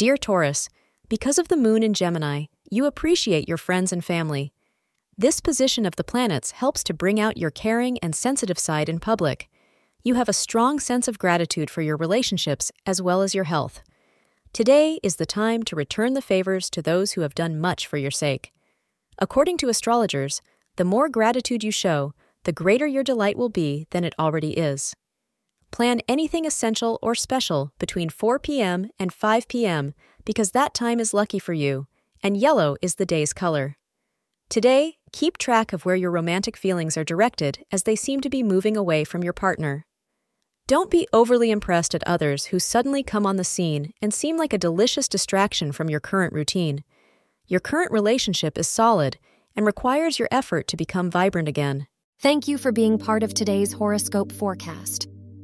Dear Taurus, because of the moon in Gemini, you appreciate your friends and family. This position of the planets helps to bring out your caring and sensitive side in public. You have a strong sense of gratitude for your relationships as well as your health. Today is the time to return the favors to those who have done much for your sake. According to astrologers, the more gratitude you show, the greater your delight will be than it already is. Plan anything essential or special between 4 p.m. and 5 p.m. because that time is lucky for you, and yellow is the day's color. Today, keep track of where your romantic feelings are directed as they seem to be moving away from your partner. Don't be overly impressed at others who suddenly come on the scene and seem like a delicious distraction from your current routine. Your current relationship is solid and requires your effort to become vibrant again. Thank you for being part of today's horoscope forecast.